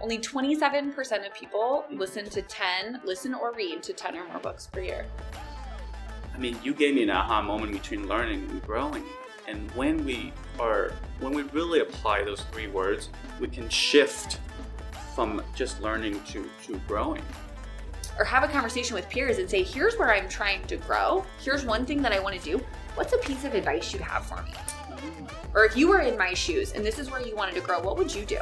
Only 27% of people listen to 10, listen or read to 10 or more books per year. I mean, you gave me an aha moment between learning and growing. And when we are, when we really apply those three words, we can shift from just learning to, to growing. Or have a conversation with peers and say, here's where I'm trying to grow. Here's one thing that I want to do. What's a piece of advice you have for me? Mm-hmm. Or if you were in my shoes and this is where you wanted to grow, what would you do?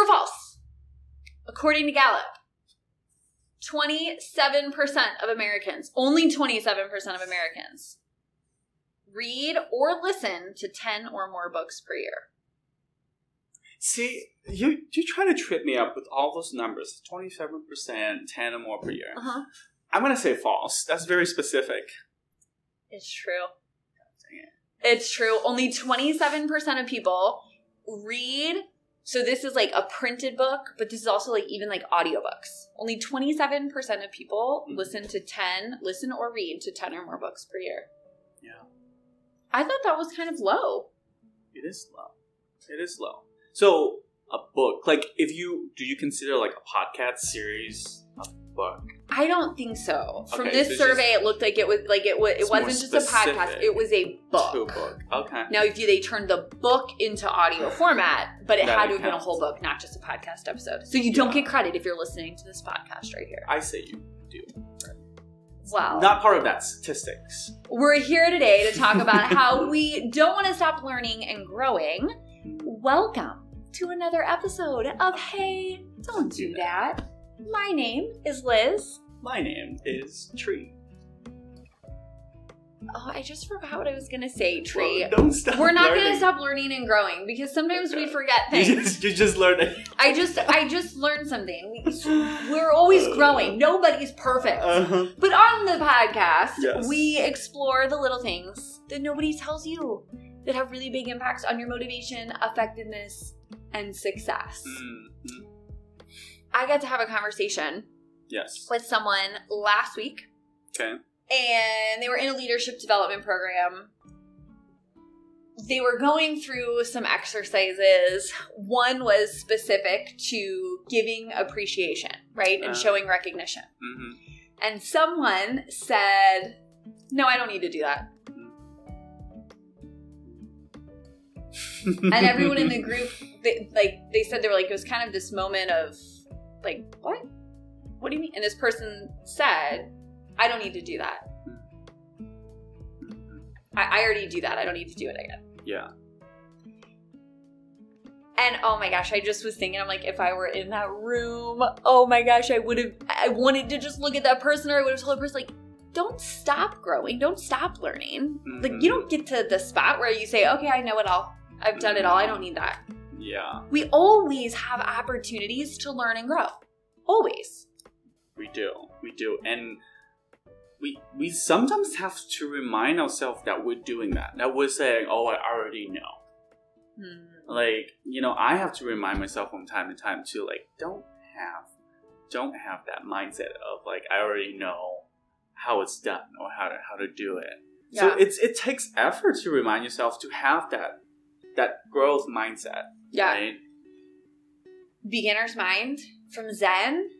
True or false? According to Gallup, 27% of Americans, only 27% of Americans, read or listen to 10 or more books per year. See, you you try to trip me up with all those numbers 27%, 10 or more per year. Uh-huh. I'm going to say false. That's very specific. It's true. It's true. Only 27% of people read. So this is like a printed book, but this is also like even like audiobooks. Only 27% of people Mhm. listen to 10, listen or read to 10 or more books per year. Yeah. I thought that was kind of low. It is low. It is low. So, a book, like if you, do you consider like a podcast series a book? I don't think so. From Okay, this so survey, just- it looked like it was like it was. It wasn't just a podcast. It was a book. To a book. Okay. Now, if you, they turned the book into audio format, but it That had to have been a whole book, not just a podcast episode. So you don't get credit if you're listening to this podcast right here. I say you do. Wow. Not part of that statistics. We're here today to talk about how we don't want to stop learning and growing. Welcome to another episode of Hey, Don't Do That. My name is Liz. My name is Tree. Oh, I just forgot what I was going to say, Tree. Well, don't stop. We're not going to stop learning and growing because sometimes we forget You things. just, you just learned it. I just I just learned something. We, we're always growing. Nobody's perfect. Uh-huh. But on the podcast, Yes. we explore the little things that nobody tells you that have really big impacts on your motivation, effectiveness, and success. Mm, mm. I got to have a conversation Yes. with someone last week, Okay. and they were in a leadership development program. They were going through some exercises. One was specific to giving appreciation, right? And Uh. showing recognition. hmm And someone said, No, I don't need to do that. And everyone in the group, they, like, they said they were like, it was kind of this moment of, like, what? What do you mean? And this person said, I don't need to do that. I, I already do that. I don't need to do it again. Yeah. And oh my gosh, I just was thinking, I'm like, if I were in that room, oh my gosh, I would have, I wanted to just look at that person or I would have told the person, like, don't stop growing, don't stop learning. Like, Mhm. you don't get to the spot where you say, okay, I know it all. I've done it all. I don't need that. Yeah. We always have opportunities to learn and grow. Always. We do. We do. And we we sometimes have to remind ourselves that we're doing that. That we're saying, "Oh, I already know." Hmm. Like, you know, I have to remind myself from time to time too like don't have don't have that mindset of like I already know how it's done or how to how to do it. So it's it takes effort to remind yourself to have that that growth mindset. Yeah. Right? Beginner's mind from Zen.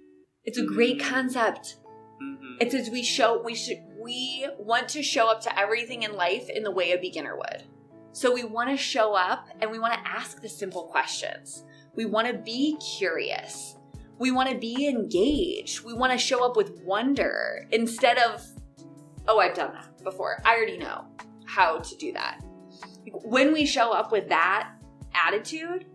It's a great Mhm. concept. hmm It says we show we should we want to show up to everything in life in the way a beginner would. So we want to show up and we want to ask the simple questions. We want to be curious. We want to be engaged. We want to show up with wonder instead of oh, I've done that before. I already know how to do that. When we show up with that attitude,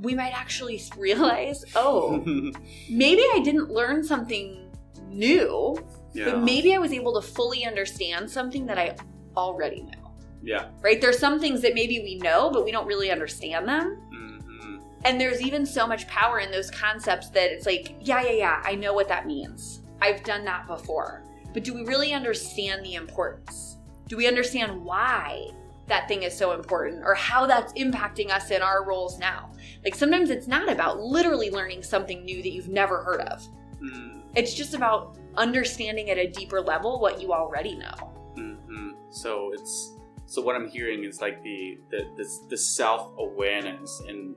we might actually realize, oh, maybe I didn't learn something new, yeah. but maybe I was able to fully understand something that I already know. yeah. Right? There's some things that maybe we know, but we don't really understand them. hmm And there's even so much power in those concepts that it's like, yeah, yeah, yeah, I know what that means. I've done that before. But do we really understand the importance? Do we understand why that thing is so important or how that's impacting us in our roles now? Like sometimes it's not about literally learning something new that you've never heard of. Mm, It's just about understanding at a deeper level what you already know. hmm So it's So what I'm hearing is like the the the, the self awareness and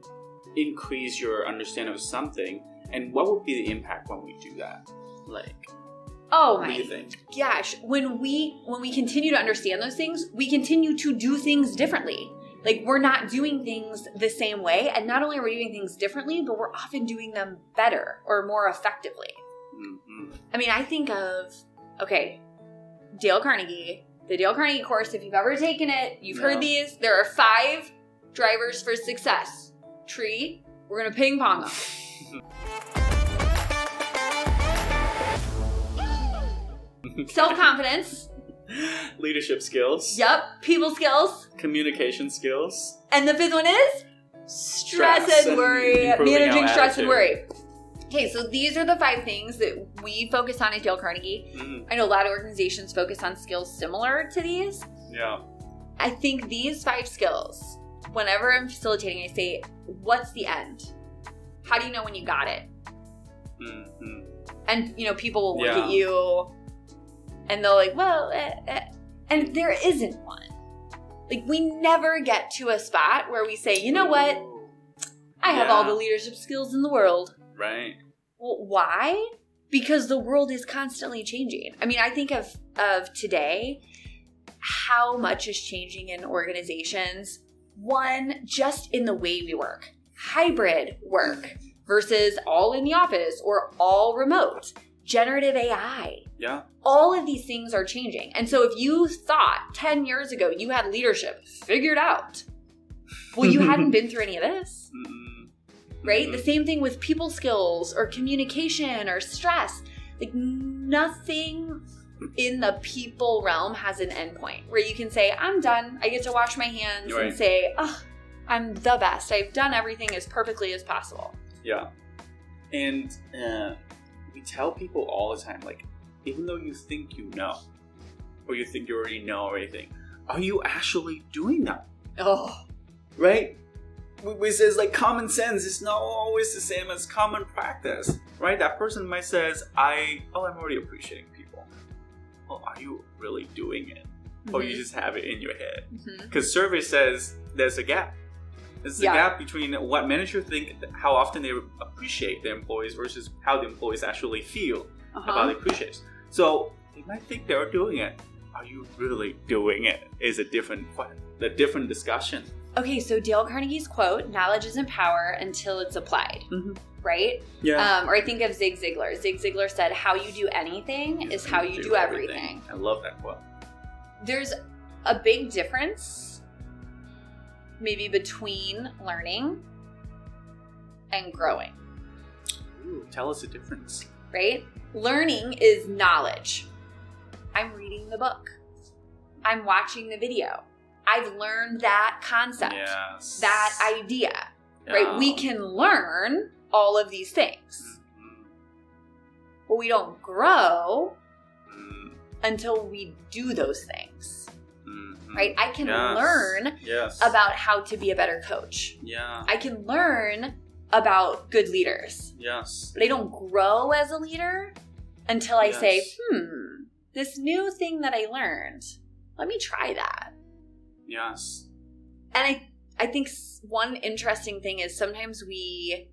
increase your understanding of something. And what would be the impact when we do that? Like, Oh what my gosh, when we when we continue to understand those things, we continue to do things differently. Like we're not doing things the same way, and not only are we doing things differently, but we're often doing them better or more effectively. hmm I mean, I think of okay, Dale Carnegie, the Dale Carnegie course. If you've ever taken it, you've Yeah. heard these. There are five drivers for success. Tree. We're gonna ping pong them. Self confidence. Leadership skills. Yep. People skills. Communication skills. And the fifth one is stress, Stress and worry. Managing stress and worry. Okay, so these are the five things that we focus on at Dale Carnegie. Mhm. I know a lot of organizations focus on skills similar to these. Yeah. I think these five skills, whenever I'm facilitating, I say, what's the end? How do you know when you got it? hmm And, you know, people will look Yeah. at you and they'll like, well, eh, eh. and there isn't one. Like, we never get to a spot where we say, you know what? I have all the leadership skills in the world. Right. Well, why? Because the world is constantly changing. I mean, I think of of today, how much is changing in organizations. One, just in the way we work, hybrid work versus all in the office or all remote, generative AI. Yeah. All of these things are changing. And so if you thought 10 years ago you had leadership figured out, well, you hadn't been through any of this Mhm. right? Mhm. The same thing with people skills or communication or stress. Like nothing in the people realm has an endpoint where you can say, I'm done. I get to wash my hands Right. and say, oh, I'm the best. I've done everything as perfectly as possible. Yeah. And uh, we tell people all the time, like, even though you think you know, or you think you already know or anything, are you actually doing that? Oh, Right? Which says like common sense is not always the same as common practice, right? That person might says, "I oh, I'm already appreciating people." Well, are you really doing it, or you Mhm. just have it in your head? Mhm. because survey says there's a gap. There's a Yeah. gap between what managers think, how often they appreciate their employees versus how the employees actually feel about Uh-huh. the appreciation. So they might think they're doing it. Are you really doing it? Is a different a different discussion. Okay, so Dale Carnegie's quote, knowledge isn't power until it's applied, Mhm. right? Yeah. Um, or I think of Zig Ziglar. Zig Ziglar said, How you do anything is how you do everything. I love that quote. there's a big difference maybe between learning and growing, Ooh, tell us the difference. right? Learning is knowledge. I'm reading the book. I'm watching the video. I've learned that concept, Yes. that idea, right? We can learn all of these things, Mhm. but we don't grow Mhm. until we do those things, Mhm. right? I can Yes. learn Yes. about how to be a better coach. Yeah. I can learn about good leaders, Yes. but I don't grow as a leader until I say, hmm, this new thing that I learned, let me try that. Yes. And I, I think one interesting thing is sometimes we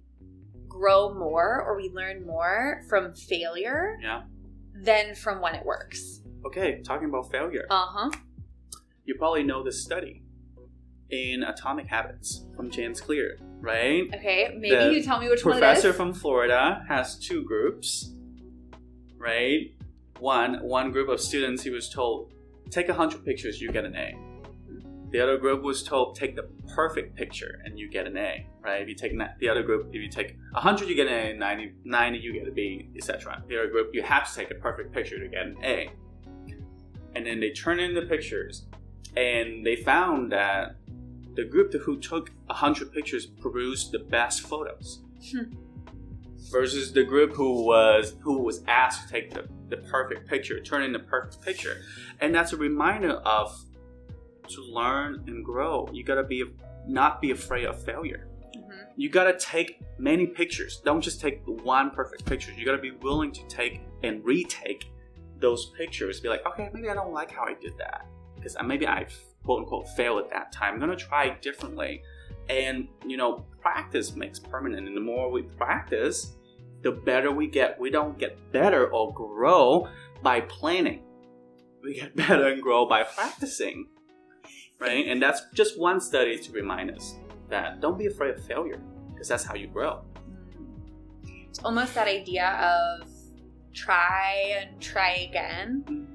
grow more or we learn more from failure Yeah. than from when it works. Okay, talking about failure. Uh huh. You probably know this study in Atomic Habits from James Clear, right? Okay, maybe The you tell me which one Professor from Florida has two groups, right? One one group of students he was told take a hundred pictures, you get an A. The other group was told take the perfect picture and you get an A, right? If you take the other group, if you take hundred, you get an A, 90, 90 you get a B, etc. The other group, you have to take a perfect picture to get an A. And then they turn in the pictures, and they found that the group who took 100 pictures produced the best photos. Hmm. versus the group who was who was asked to take the, the perfect picture turn in the perfect picture. And that's a reminder of to learn and grow. You gotta be not be afraid of failure. Mhm. you gotta take many pictures. Don't just take one perfect picture. You gotta be willing to take and retake those pictures. Be like okay maybe i don't like how i did that because maybe i quote unquote fail at that time. I'm gonna try differently. And you know, practice makes permanent. And the more we practice, the better we get. We don't get better or grow by planning. We get better and grow by practicing. Right? And that's just one study to remind us that don't be afraid of failure, because that's how you grow. It's almost that idea of try and try again. Mm-hmm.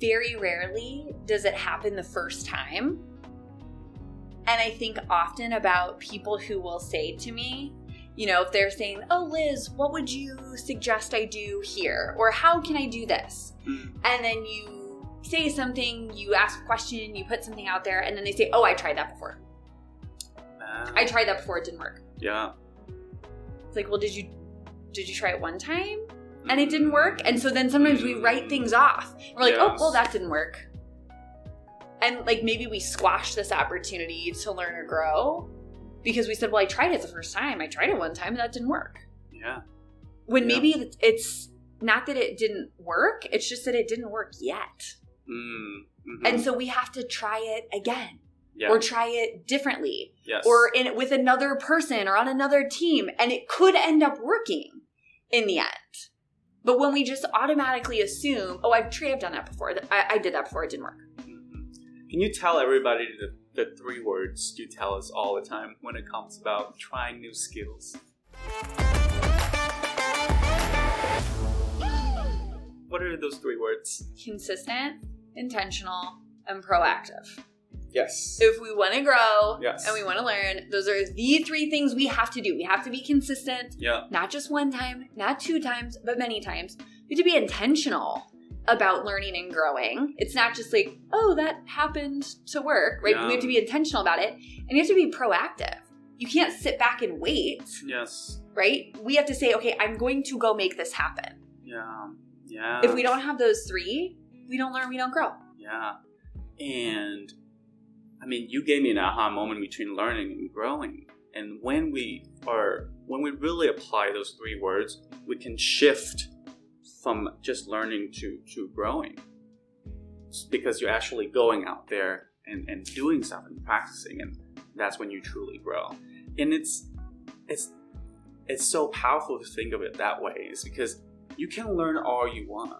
Very rarely does it happen the first time. And I think often about people who will say to me, you know, if they're saying, Oh, Liz, what would you suggest I do here? Or how can I do this? Mm-hmm. And then you say something, you ask a question, you put something out there, and then they say, Oh, I tried that before. Ah, I tried that before, it didn't work. yeah. It's like, well, did you did you try it one time? And it didn't work. And so then sometimes we write things off. We're like, oh, well, that didn't work. And like maybe we squash this opportunity to learn or grow because we said, well, I tried it the first time. I tried it one time and that didn't work. Yeah. When Yeah. maybe it's not that it didn't work, it's just that it didn't work yet. Mm-hmm. And so we have to try it again yeah. or try it differently yes. or in with another person or on another team and it could end up working in the end but when we just automatically assume oh i've true i've done that before I, I did that before it didn't work Mhm. Can you tell everybody the, the three words you tell us all the time when it comes about trying new skills? What are those three words? consistent intentional and proactive Yes. if we want to grow Yes. and we want to learn those are the three things we have to do we have to be consistent Yeah. not just one time not two times but many times we have to be intentional about learning and growing it's not just like oh that happened to work right Yeah. we have to be intentional about it and you have to be proactive you can't sit back and wait Yes. right we have to say okay i'm going to go make this happen Yeah. Yeah. if we don't have those three we don't learn we don't grow Yeah. And I mean, you gave me an aha moment between learning and growing. And when we are, when we really apply those three words, we can shift from just learning to, to growing. It's because you're actually going out there and, and doing stuff and practicing, and that's when you truly grow. And it's, it's, it's so powerful to think of it that way. Is because you can learn all you want,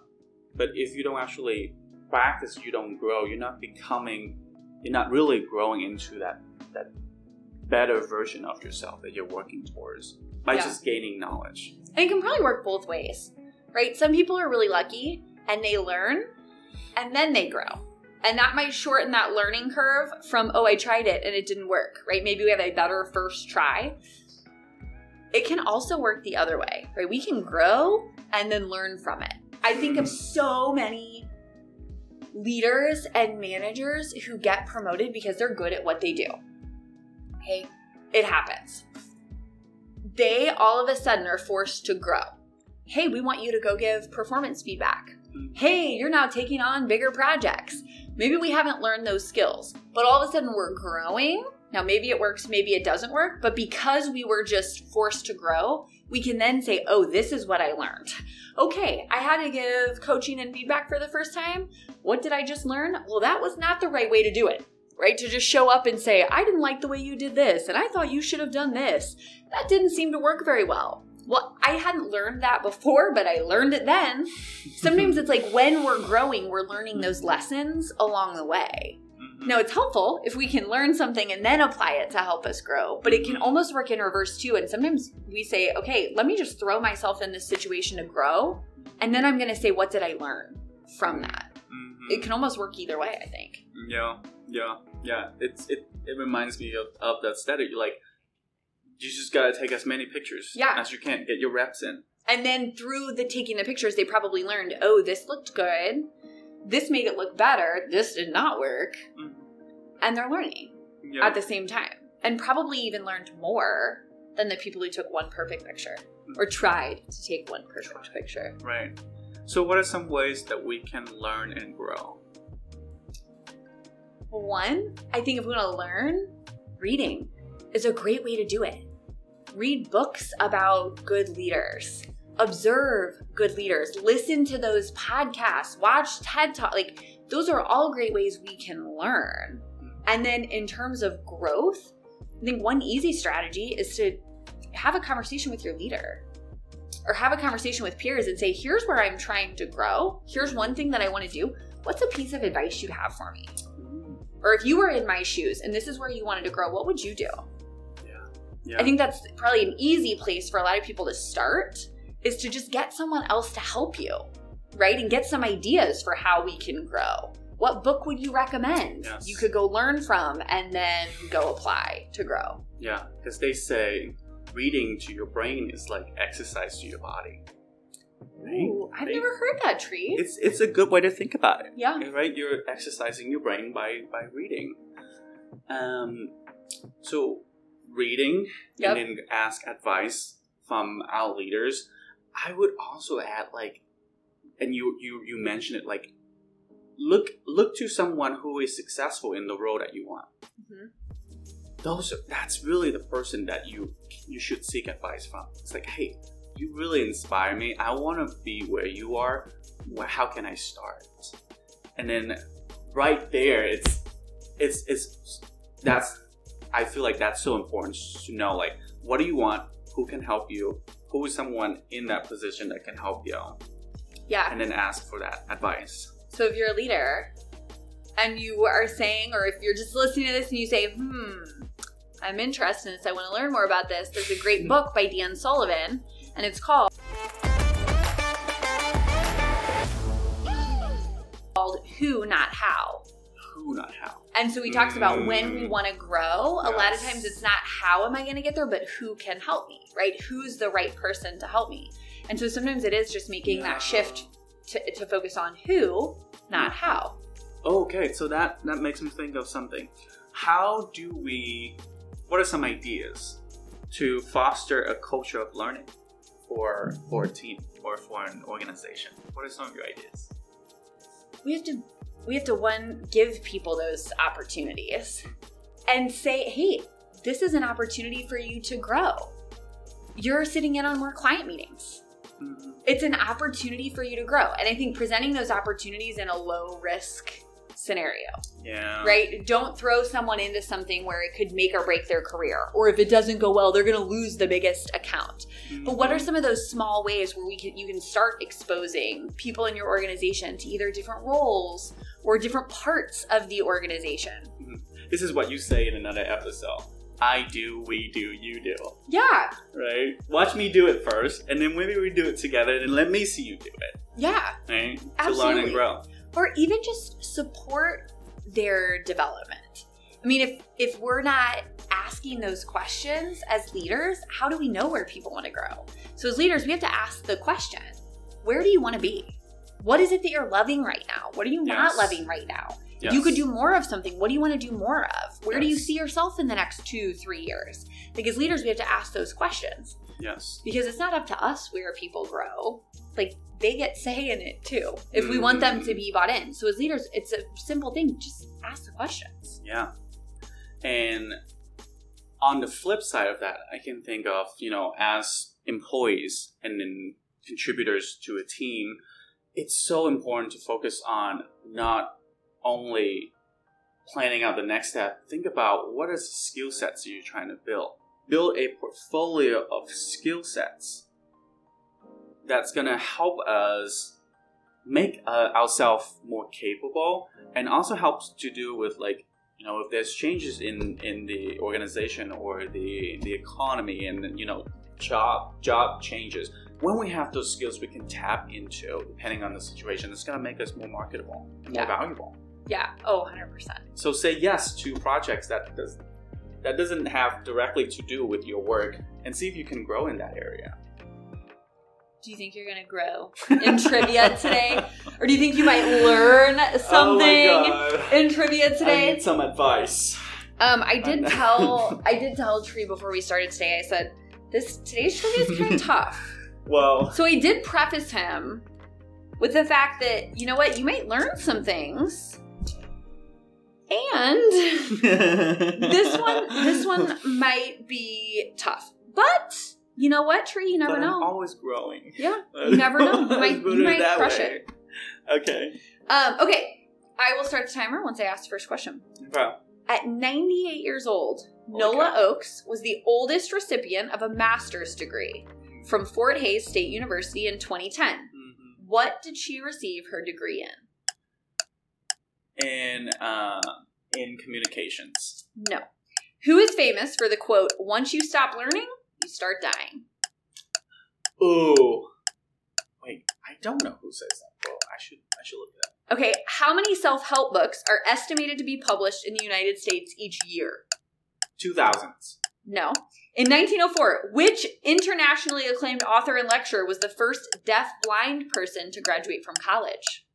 but if you don't actually practice, you don't grow. You're not becoming, you're not really growing into that that better version of yourself that you're working towards by Yeah. just gaining knowledge. and it can probably work both ways right? Some people are really lucky and they learn and then they grow. And that might shorten that learning curve from oh i tried it and it didn't work right? Maybe we have a better first try. It can also work the other way right? We can grow and then learn from it. I think of so many leaders and managers who get promoted because they're good at what they do. Okay? It happens. They all of a sudden are forced to grow. Hey we want you to go give performance feedback. Mm-hmm. Hey, you're now taking on bigger projects. Maybe we haven't learned those skills, but all of a sudden we're growing. Now, maybe it works, maybe it doesn't work, but because we were just forced to grow, we can then say, oh, this is what I learned. Okay, I had to give coaching and feedback for the first time. What did I just learn? Well, that was not the right way to do it, right? To just show up and say, I didn't like the way you did this, and I thought you should have done this. That didn't seem to work very well. Well, I hadn't learned that before, but I learned it then. Sometimes it's like when we're growing, we're learning those lessons along the way. Now, it's helpful if we can learn something and then apply it to help us grow, but it can almost work in reverse too. And sometimes we say, okay, let me just throw myself in this situation to grow, and then I'm going to say, what did I learn from that? Mhm. It can almost work either way, I think. Yeah, yeah, yeah. It's it. It reminds me of, of that study. You're like, you just gotta take as many pictures Yeah. as you can. Get your reps in. And then through the taking the pictures, they probably learned, oh, this looked good. This made it look better. This did not work. Mhm. And they're learning Yeah. at the same time. And probably even learned more than the people who took one perfect picture or mm-hmm. tried to take one perfect picture. right. So, what are some ways that we can learn and grow? One, I think if we want to learn, reading is a great way to do it. Read books about good leaders. Observe good leaders. Listen to those podcasts. Watch TED Talk. Like those are all great ways we can learn. And then in terms of growth, I think one easy strategy is to have a conversation with your leader or have a conversation with peers and say, here's where I'm trying to grow. Here's one thing that I want to do. What's a piece of advice you have for me? Mm. Or if you were in my shoes and this is where you wanted to grow, what would you do? Yeah. I think that's probably an easy place for a lot of people to start is to just get someone else to help you, right? And get some ideas for how we can grow. What book would you recommend Yes. you could go learn from and then go apply to grow? Yeah, because they say reading to your brain is like exercise to your body. Right? Ooh, I've They- never heard that tree. It's it's a good way to think about it. Yeah. Right? You're exercising your brain by by reading. Um, so reading Yep. and then ask advice from our leaders. I would also add like, and you you you mentioned it like, look look to someone who is successful in the role that you want. Mhm. Those are, that's really the person that you you should seek advice from. It's like, hey, you really inspire me. I want to be where you are. How can I start? And then right there, it's it's it's that's I feel like that's so important to know. Like, what do you want? Who can help you? Who is someone in that position that can help you? Yeah. And then ask for that advice. So if you're a leader and you are saying, or if you're just listening to this and you say, hmm, I'm interested in this, I want to learn more about this, there's a great book by Dan Sullivan, and it's called called Who Not How. Who, not how. And so he talks about when we Mm. want to grow. A lot of times it's not how am I going to get there, but who can help me, right? Who's the right person to help me? And so sometimes it is just making Yeah. that shift to, to focus on who, not how. Okay, so that that makes me think of something. How do we? What are some ideas to foster a culture of learning for for a team or for an organization? What are some of your ideas? we have to we have to one give people those opportunities and say hey this is an opportunity for you to grow you're sitting in on more client meetings Mhm. It's an opportunity for you to grow and i think presenting those opportunities in a low risk scenario Yeah. right don't throw someone into something where it could make or break their career or if it doesn't go well they're going to lose the biggest account but what are Mhm. some of those small ways where we can you can start exposing people in your organization to either different roles or different parts of the organization? This is what you say in another episode. I do, we do, you do. Yeah, Right? Watch me do it first, and then maybe we do it together, and let me see you do it. yeah. Right? Absolutely. To learn and grow. Or even just support their development. I mean, if if we're not asking those questions as leaders, how do we know where people want to grow? So as leaders, we have to ask the question, where do you want to be? What is it that you're loving right now? What are you not loving right now? Yes. you could do more of something, what do you want to do more of? Where do you see yourself in the next two, three years? Like as leaders, we have to ask those questions Yes. because it's not up to us where people grow. Like they get say in it too. If we want them to mm-hmm. be bought in. So as leaders, it's a simple thing. Just ask the questions. Yeah. And on the flip side of that, I can think of, you know, as employees and then contributors to a team, it's so important to focus on not only planning out the next step, think about what are the skill sets you're trying to build. Build a portfolio of skill sets that's going to help us make uh, ourselves more capable and also helps to do with like you know if there's changes in in the organization or the the economy and you know job job changes when we have those skills we can tap into depending on the situation it's going to make us more marketable and Yeah. more valuable Yeah. Oh, 100%. so say yes to projects that does that doesn't have directly to do with your work and see if you can grow in that area Do you think you're going to grow in trivia today? Or do you think you might learn something oh in trivia today? I need some advice Um, I did tell I did tell Tree before we started today. I said this today's trivia is kind of tough. well So I did preface him with the fact that you know what, you might learn some things, and this one this one might be tough. But you know what, Tree, you never But I'm know. always growing. Yeah, you never know. You might you might that crush way. it. Okay. Um, okay, I will start the timer once I ask the first question. Well, At 98 years old, Holy Nola cow. Ochs was the oldest recipient of a master's degree from Fort Hays State University in 2010. Mhm. What did she receive her degree in? In uh, in communications. No. Who is famous for the quote, once you stop learning, you start dying? Ooh. Wait, I don't know who says that. Well, I should I should look it up. Okay, how many self help books are estimated to be published in the United States each year? Two thousands. No. In 1904, which internationally acclaimed author and lecturer was the first deaf blind person to graduate from college?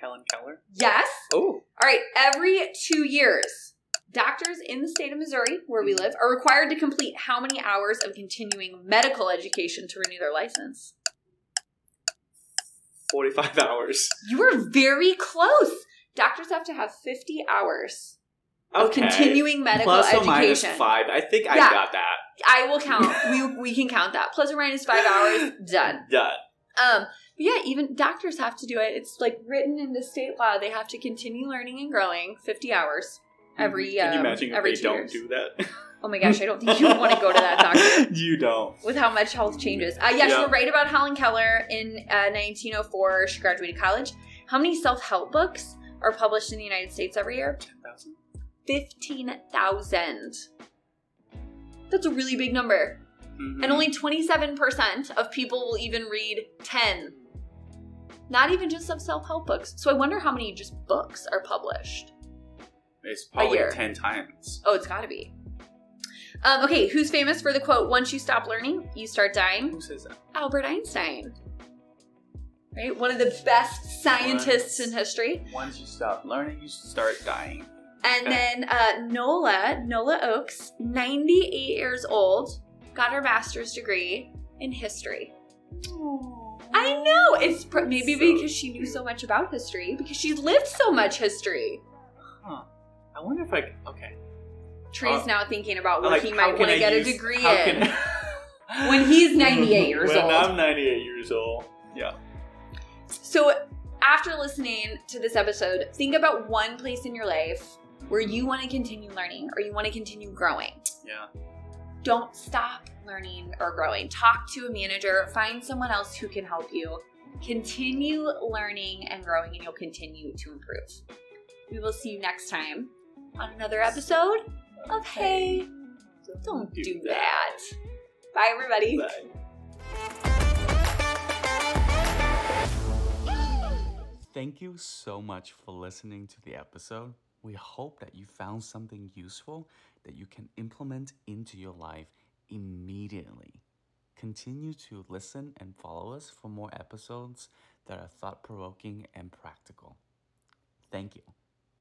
Helen Keller. Yes. Oh. All right, every two years, doctors in the state of Missouri, where we live, are required to complete how many hours of continuing medical education to renew their license? Forty five hours. You were very close. Doctors have to have 50 hours of continuing medical education. Plus or minus five. I think I got that. I will count. we we can count that. Plus or minus five hours, done. Done. Um, but yeah, even doctors have to do it. It's like written into state law. They have to continue learning and growing 50 hours every year. Can you um, imagine if every they don't years. do that? Oh my gosh, I don't think you would want to go to that doctor you don't. with how much health changes. Uh, yes, Yeah. you're right about Helen Keller. In uh, 1904, she graduated college. How many self-help books are published in the United States every year? Ten thousand. 15,000. That's a really big number. Mm-hmm. And only 27% of people will even read 10. Not even just of self help books. So I wonder how many just books are published. it's probably ten times. Oh, it's gotta be. Um, okay, who's famous for the quote, once you stop learning, you start dying? Who says that? Albert Einstein. Right? One of the best scientists in history. Once you stop learning, you start dying. And then uh, Nola, Nola Ochs, 98 years old, got her master's degree in history. I know it's pr- maybe So because she knew so much about history because she's lived so much history. Huh. I wonder if I. c- Okay. Tree's Uh, now thinking about what Like, he how might can want I to get use- a degree how in. can- When he's 98 years old. when old. I'm 98 years old. Yeah. So, after listening to this episode, think about one place in your life where you want to continue learning or you want to continue growing. Yeah. Don't stop learning or growing. Talk to a manager, find someone else who can help you. Continue learning and growing, and you'll continue to improve. We will see you next time on another episode of Hey, Don't Do That. Bye, everybody. Thank you so much for listening to the episode. We hope that you found something useful that you can implement into your life immediately. Continue to listen and follow us for more episodes that are thought provoking and practical. Thank you.